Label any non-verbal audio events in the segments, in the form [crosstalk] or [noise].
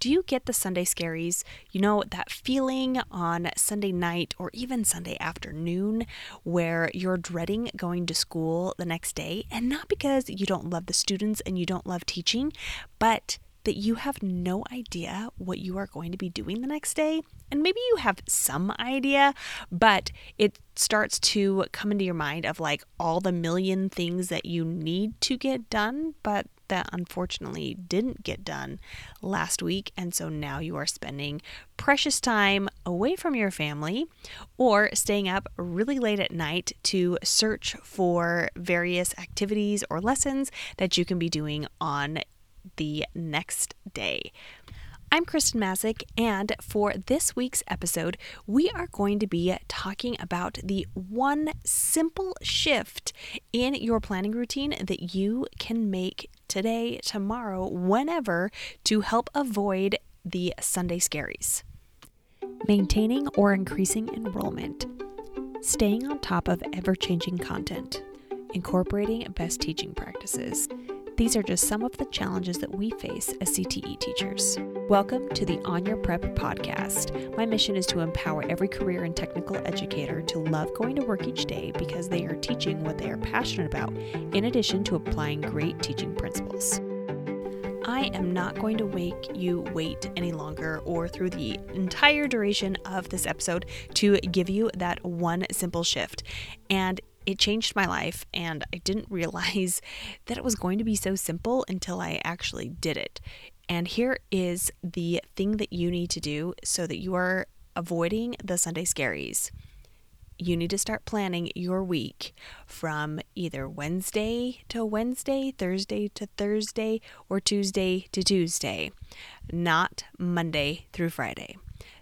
Do you get the Sunday scaries? You know, that feeling on Sunday night or even Sunday afternoon where you're dreading going to school the next day, and not because you don't love the students and you don't love teaching, but that you have no idea what you are going to be doing the next day. And maybe you have some idea, but it starts to come into your mind of like all the million things that you need to get done, but that unfortunately didn't get done last week. And so now you are spending precious time away from your family or staying up really late at night to search for various activities or lessons that you can be doing on the next day. I'm Khristen Massic, and for this week's episode, we are going to be talking about the one simple shift in your planning routine that you can make today, tomorrow, whenever to help avoid the Sunday scaries. Maintaining or increasing enrollment, staying on top of ever changing content, incorporating best teaching practices these are just some of the challenges that we face as CTE teachers. Welcome to the On Your Prep podcast. My mission is to empower every career and technical educator to love going to work each day because they are teaching what they are passionate about, in addition to applying great teaching principles. I am not going to make you wait any longer or through the entire duration of this episode to give you that one simple shift. And it changed my life, and I didn't [laughs] realize that it was going to be so simple until I actually did it. And here is the thing that you need to do so that you are avoiding the Sunday scaries. You need to start planning your week from either Wednesday to Wednesday, Thursday to Thursday, or Tuesday to Tuesday, not Monday through Friday.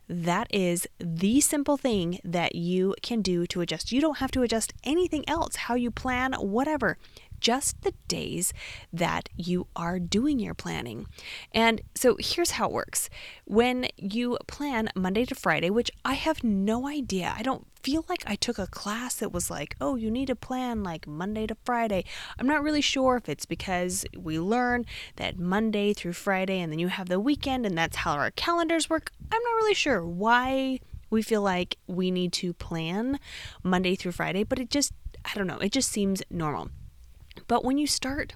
That is the simple thing that you can do to adjust. You don't have to adjust anything else, how you plan, whatever just the days that you are doing your planning. And so here's how it works when you plan Monday to Friday, which I have no idea, I don't feel like I took a class that was like, oh, you need to plan like Monday to Friday. I'm not really sure if it's because we learn that Monday through Friday and then you have the weekend and that's how our calendars work. I'm not really sure why we feel like we need to plan Monday through Friday, but it just, I don't know, it just seems normal. But when you start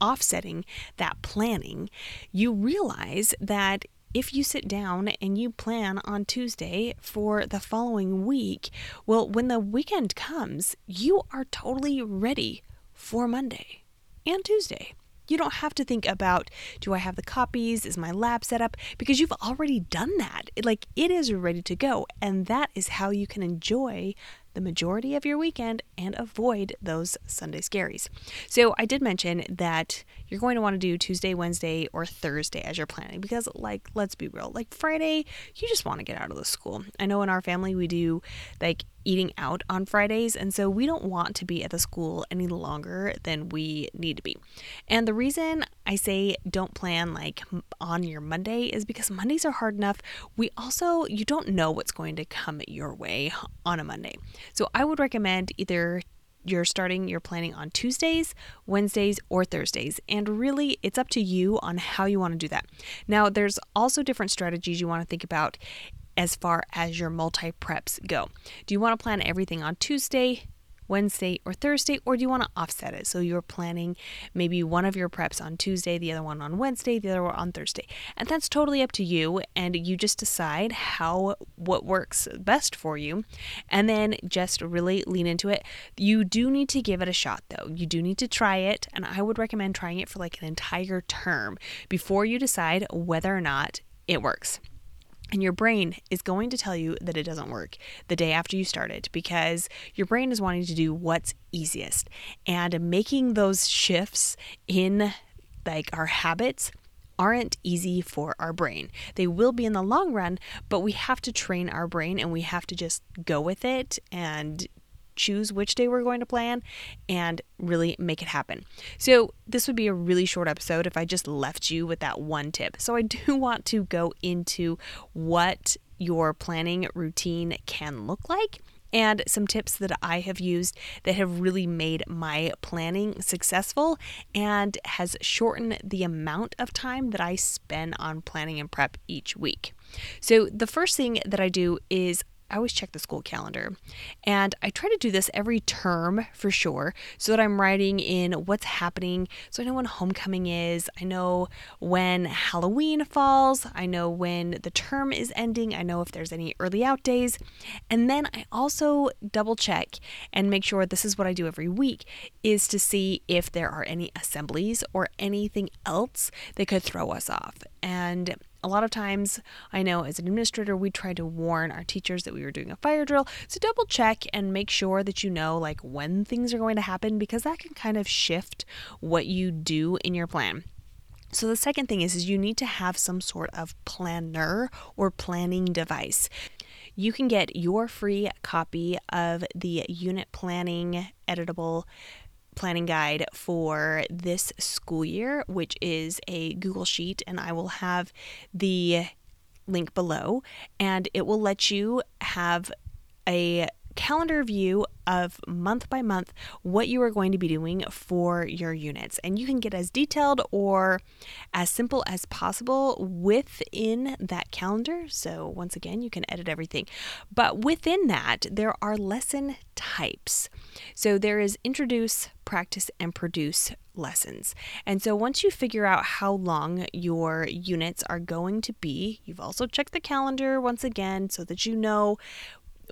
offsetting that planning, you realize that if you sit down and you plan on Tuesday for the following week, well, when the weekend comes, you are totally ready for Monday and Tuesday. You don't have to think about do I have the copies? Is my lab set up? Because you've already done that. Like it is ready to go. And that is how you can enjoy the majority of your weekend and avoid those Sunday scaries. So, I did mention that you're going to want to do Tuesday, Wednesday, or Thursday as you're planning because, like, let's be real, like Friday, you just want to get out of the school. I know in our family we do like eating out on Fridays, and so we don't want to be at the school any longer than we need to be. And the reason I say don't plan like on your Monday is because Mondays are hard enough. We also, you don't know what's going to come your way on a Monday. So I would recommend either you're starting your planning on Tuesdays, Wednesdays, or Thursdays. And really, it's up to you on how you want to do that. Now, there's also different strategies you want to think about as far as your multi preps go. Do you want to plan everything on Tuesday, Wednesday, or Thursday, or do you want to offset it? So you're planning maybe one of your preps on Tuesday, the other one on Wednesday, the other one on Thursday. And that's totally up to you. And you just decide how, what works best for you. And then just really lean into it. You do need to give it a shot though. You do need to try it. And I would recommend trying it for like an entire term before you decide whether or not it works. And your brain is going to tell you that it doesn't work the day after you start it because your brain is wanting to do what's easiest. And making those shifts in like our habits aren't easy for our brain. They will be in the long run, but we have to train our brain and we have to just go with it and choose which day we're going to plan and really make it happen. So, this would be a really short episode if I just left you with that one tip. So, I [laughs] do want to go into what your planning routine can look like and some tips that I have used that have really made my planning successful and has shortened the amount of time that I spend on planning and prep each week. So, the first thing that I do is I always check the school calendar. And I try to do this every term for sure so that I'm writing in what's happening. So I know when homecoming is, I know when Halloween falls, I know when the term is ending, I know if there's any early out days. And then I also double check and make sure this is what I do every week is to see if there are any assemblies or anything else that could throw us off. And a lot of times, I know as an administrator, we try to warn our teachers that we were doing a fire drill. So double check and make sure that you know like when things are going to happen because that can kind of shift what you do in your plan. So the second thing is, is you need to have some sort of planner or planning device. You can get your free copy of the unit planning editable planning guide for this school year, which is a Google Sheet, and I will have the link below, and it will let you have a calendar view of month by month what you are going to be doing for your units. And you can get as detailed or as simple as possible within that calendar. So, once again, you can edit everything. But within that, there are lesson types. So, there is introduce, practice, and produce lessons. And so once you figure out how long your units are going to be, you've also checked the calendar once again so that you know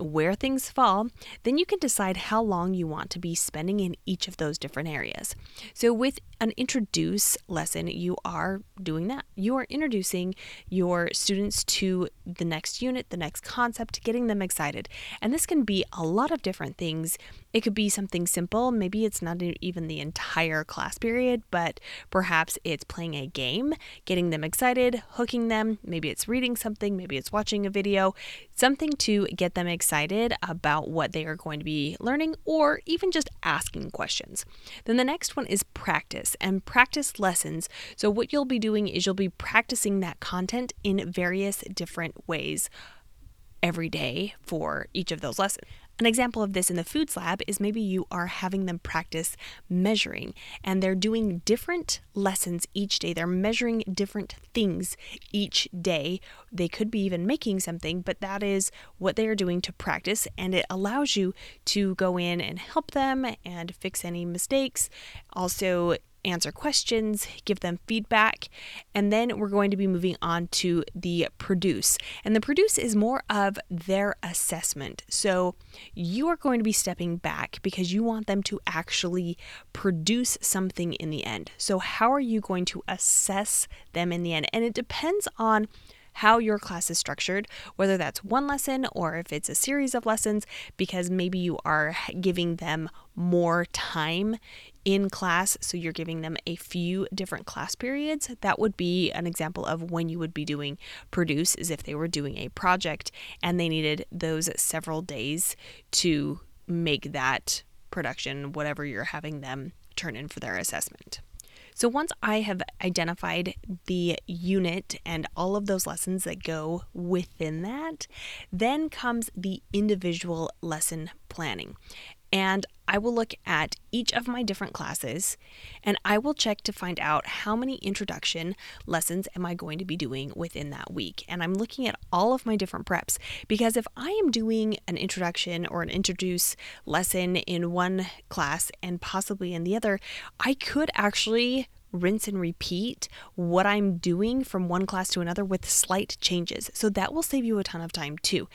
where things fall, then you can decide how long you want to be spending in each of those different areas. So, with an introduce lesson, you are doing that. You are introducing your students to the next unit, the next concept, getting them excited. And this can be a lot of different things. It could be something simple. Maybe it's not even the entire class period, but perhaps it's playing a game, getting them excited, hooking them. Maybe it's reading something, maybe it's watching a video, something to get them excited about what they are going to be learning, or even just asking questions. Then the next one is practice and practice lessons. So, what you'll be doing is you'll be practicing that content in various different ways every day for each of those lessons. An example of this in the foods lab is maybe you are having them practice measuring and they're doing different lessons each day. They're measuring different things each day. They could be even making something, but that is what they are doing to practice and it allows you to go in and help them and fix any mistakes. Also, answer questions, give them feedback, and then we're going to be moving on to the produce. And the produce is more of their assessment. So you are going to be stepping back because you want them to actually produce something in the end. So, how are you going to assess them in the end? And it depends on how your class is structured, whether that's one lesson or if it's a series of lessons, because maybe you are giving them more time in class, so you're giving them a few different class periods. That would be an example of when you would be doing produce, is if they were doing a project and they needed those several days to make that production, whatever you're having them turn in for their assessment. So once I have identified the unit and all of those lessons that go within that, then comes the individual lesson planning and I will look at each of my different classes and I will check to find out how many introduction lessons am I going to be doing within that week. And I'm looking at all of my different preps because if I am doing an introduction or an introduce lesson in one class and possibly in the other, I could actually rinse and repeat what I'm doing from one class to another with slight changes. So that will save you a ton of time too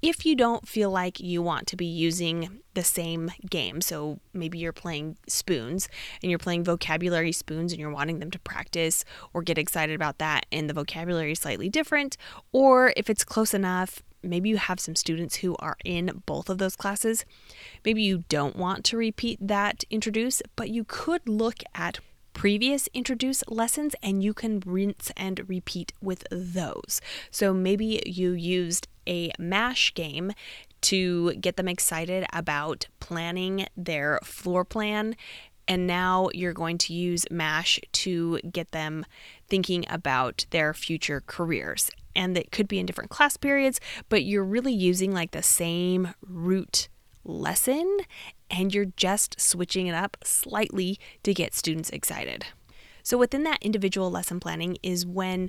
if you don't feel like you want to be using the same game, so maybe you're playing spoons and you're playing vocabulary spoons and you're wanting them to practice or get excited about that, and the vocabulary is slightly different, or if it's close enough, maybe you have some students who are in both of those classes. Maybe you don't want to repeat that introduce, but you could look at previous introduce lessons and you can rinse and repeat with those. So maybe you used a MASH game to get them excited about planning their floor plan. And now you're going to use MASH to get them thinking about their future careers. and that could be in different class periods, but you're really using like the same root lesson and you're just switching it up slightly to get students excited. So, within that individual lesson planning is when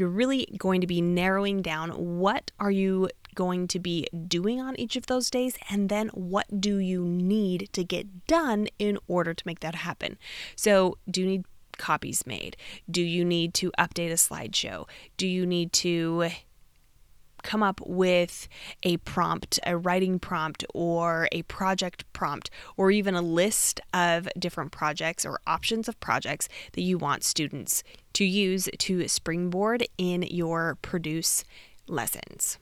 you're really going to be narrowing down what are you going to be doing on each of those days and then what do you need to get done in order to make that happen. So, do you need copies made? Do you need to update a slideshow? Do you need to come up with a prompt, a writing prompt, or a project prompt, or even a list of different projects or options of projects that you want students to use to springboard in your produce lessons.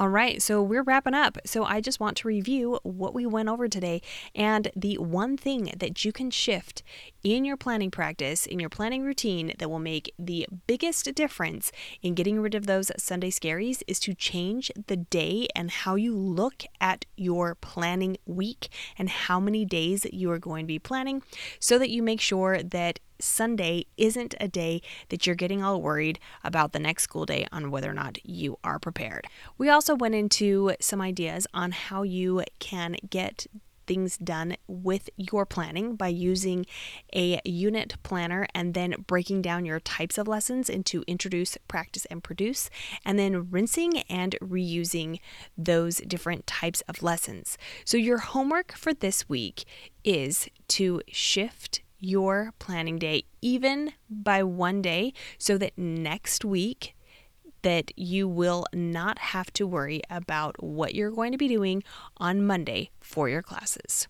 All right, so we're wrapping up. So I just want to review what we went over today and the one thing that you can shift in your planning practice, in your planning routine that will make the biggest difference in getting rid of those Sunday scaries is to change the day and how you look at your planning week and how many days you are going to be planning so that you make sure that Sunday isn't a day that you're getting all worried about the next school day on whether or not you are prepared. We also went into some ideas on how you can get things done with your planning by using a unit planner and then breaking down your types of lessons into introduce, practice, and produce, and then rinsing and reusing those different types of lessons. So, your homework for this week is to shift your planning day even by one day so that next week that you will not have to worry about what you're going to be doing on Monday for your classes.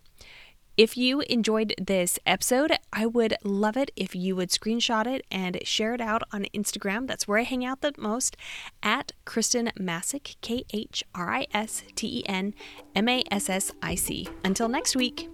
If you enjoyed this episode, I would love it if you would screenshot it and share it out on Instagram. That's where I hang out the most at Khristen Massic, K H R I S T E N M A S S I C. Until next week.